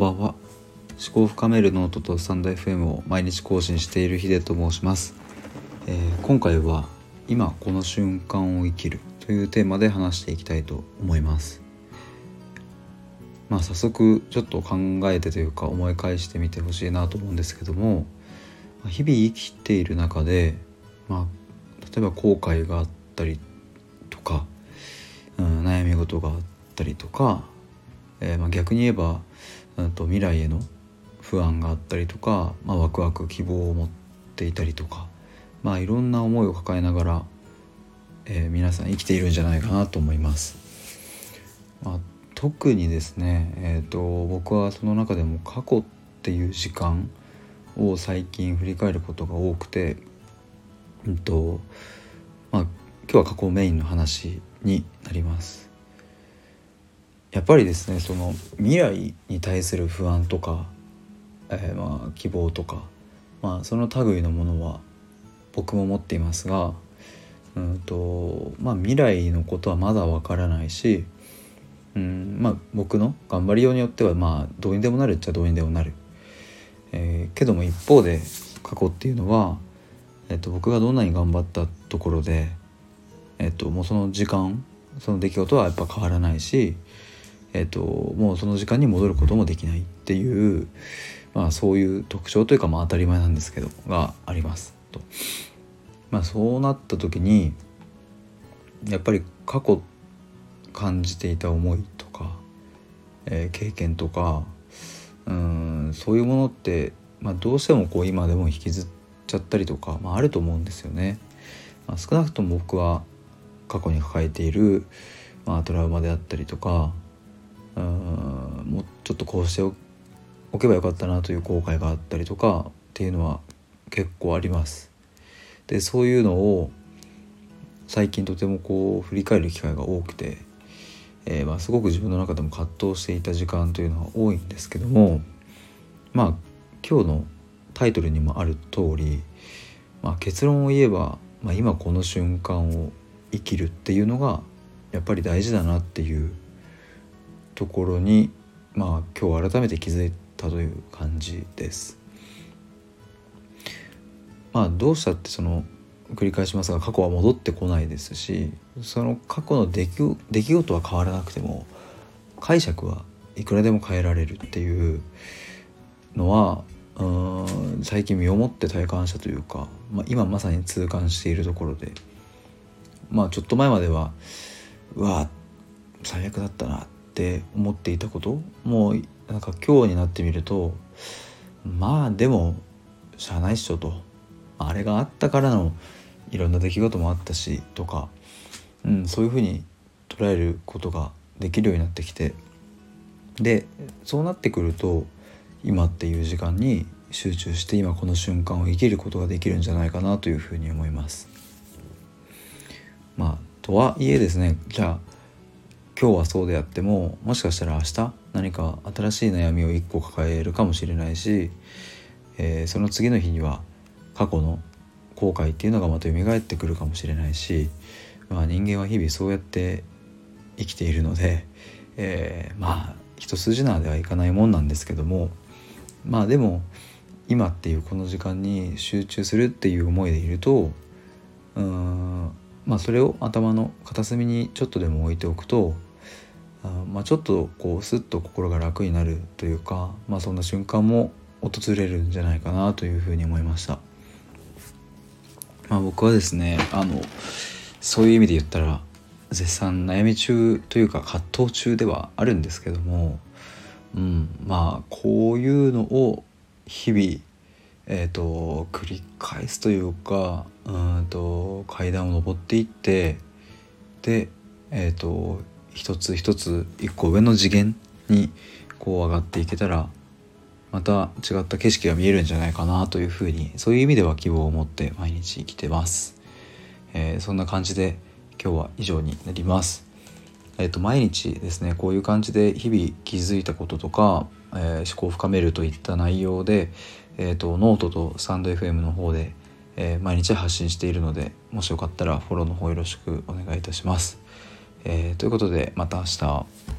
んばんは。思考を深めるノートとスタンド FM を毎日更新しているヒデと申します、えー、今回は今この瞬間を生きるというテーマで話していきたいと思います。まあ早速ちょっと考えてというか思い返してみてほしいなと思うんですけども日々生きている中でまあ例えば後悔があったりとか、うん、悩み事があったりとかえー、まあ、逆に言えば、と、未来への不安があったりとか、まあ、ワクワク希望を持っていたりとか、まあ、いろんな思いを抱えながら、えー、皆さん生きているんじゃないかなと思います。まあ、特にですね、えーと、僕はその中でも過去っていう時間を最近振り返ることが多くて、うんとまあ、今日は過去メインの話になります。やっぱりですねその未来に対する不安とか、えー、まあ希望とか、まあ、その類のものは僕も持っていますが、うんとまあ、未来のことはまだわからないし、うんまあ、僕の頑張りようによってはまあどうにでもなるっちゃどうにでもなる、えー、けども一方で過去っていうのは、えー、と僕がどんなに頑張ったところで、えー、ともうその時間その出来事はやっぱ変わらないしえーと、もうその時間に戻ることもできないっていう、まあ、そういう特徴というかまあ当たり前なんですけどがありますと。まあ、そうなった時にやっぱり過去感じていた思いとか、えー、経験とかうんそういうものって、まあ、どうしてもこう今でも引きずっちゃったりとか、まあ、あると思うんですよね。まあ、少なくとも僕は過去に抱えている、まあ、トラウマであったりとかうんもうちょっとこうしておけばよかったなという後悔があったりとかっていうのは結構あります。でそういうのを最近とてもこう振り返る機会が多くて、えー、まあすごく自分の中でも葛藤していた時間というのは多いんですけどもまあ今日のタイトルにもある通り、まあ、結論を言えば、まあ、今この瞬間を生きるっていうのがやっぱり大事だなっていうところにまあ今日改めて気づいたという感じです。まあどうしたってその繰り返しますが過去は戻ってこないですしその過去の出来出来事は変わらなくても解釈はいくらでも変えられるっていうのはうん最近身をもって体感したというか、まあ、今まさに痛感しているところでまあちょっと前まではうわ最悪だったなっって思っていたこともうなんか今日になってみるとまあでもしゃあないっしょとあれがあったからのいろんな出来事もあったしとか、うん、そういうふうに捉えることができるようになってきてでそうなってくると今っていう時間に集中して今この瞬間を生きることができるんじゃないかなというふうに思います。まあとはいえですねじゃあ今日はそうであってももしかしたら明日何か新しい悩みを1個抱えるかもしれないし、えー、その次の日には過去の後悔っていうのがまた蘇ってくるかもしれないし、まあ、人間は日々そうやって生きているので、えー、まあ一筋縄ではいかないもんなんですけどもまあでも今っていうこの時間に集中するっていう思いでいるとうーんまあそれを頭の片隅にちょっとでも置いておくとあまあ、ちょっとこうスッと心が楽になるというか、まあ、そんな瞬間も訪れるんじゃないかなというふうに思いました。まあ、僕はですねあのそういう意味で言ったら絶賛悩み中というか葛藤中ではあるんですけども、うん、まあこういうのを日々、えーと、繰り返すというかうんと階段を上っていってでえっ、ー、と一つ一つ一個上の次元にこう上がっていけたらまた違った景色が見えるんじゃないかなというふうにそういう意味では希望を持って毎日生きてます、えー、そんな感じで今日は以上になります。えっ、ー、と毎日ですねこういう感じで日々気づいたこととか、えー、思考を深めるといった内容で、えーと、ノートとスタンド FM の方で、え毎日発信しているのでもしよかったらフォローの方よろしくお願いいたします。えー、ということでまた明日。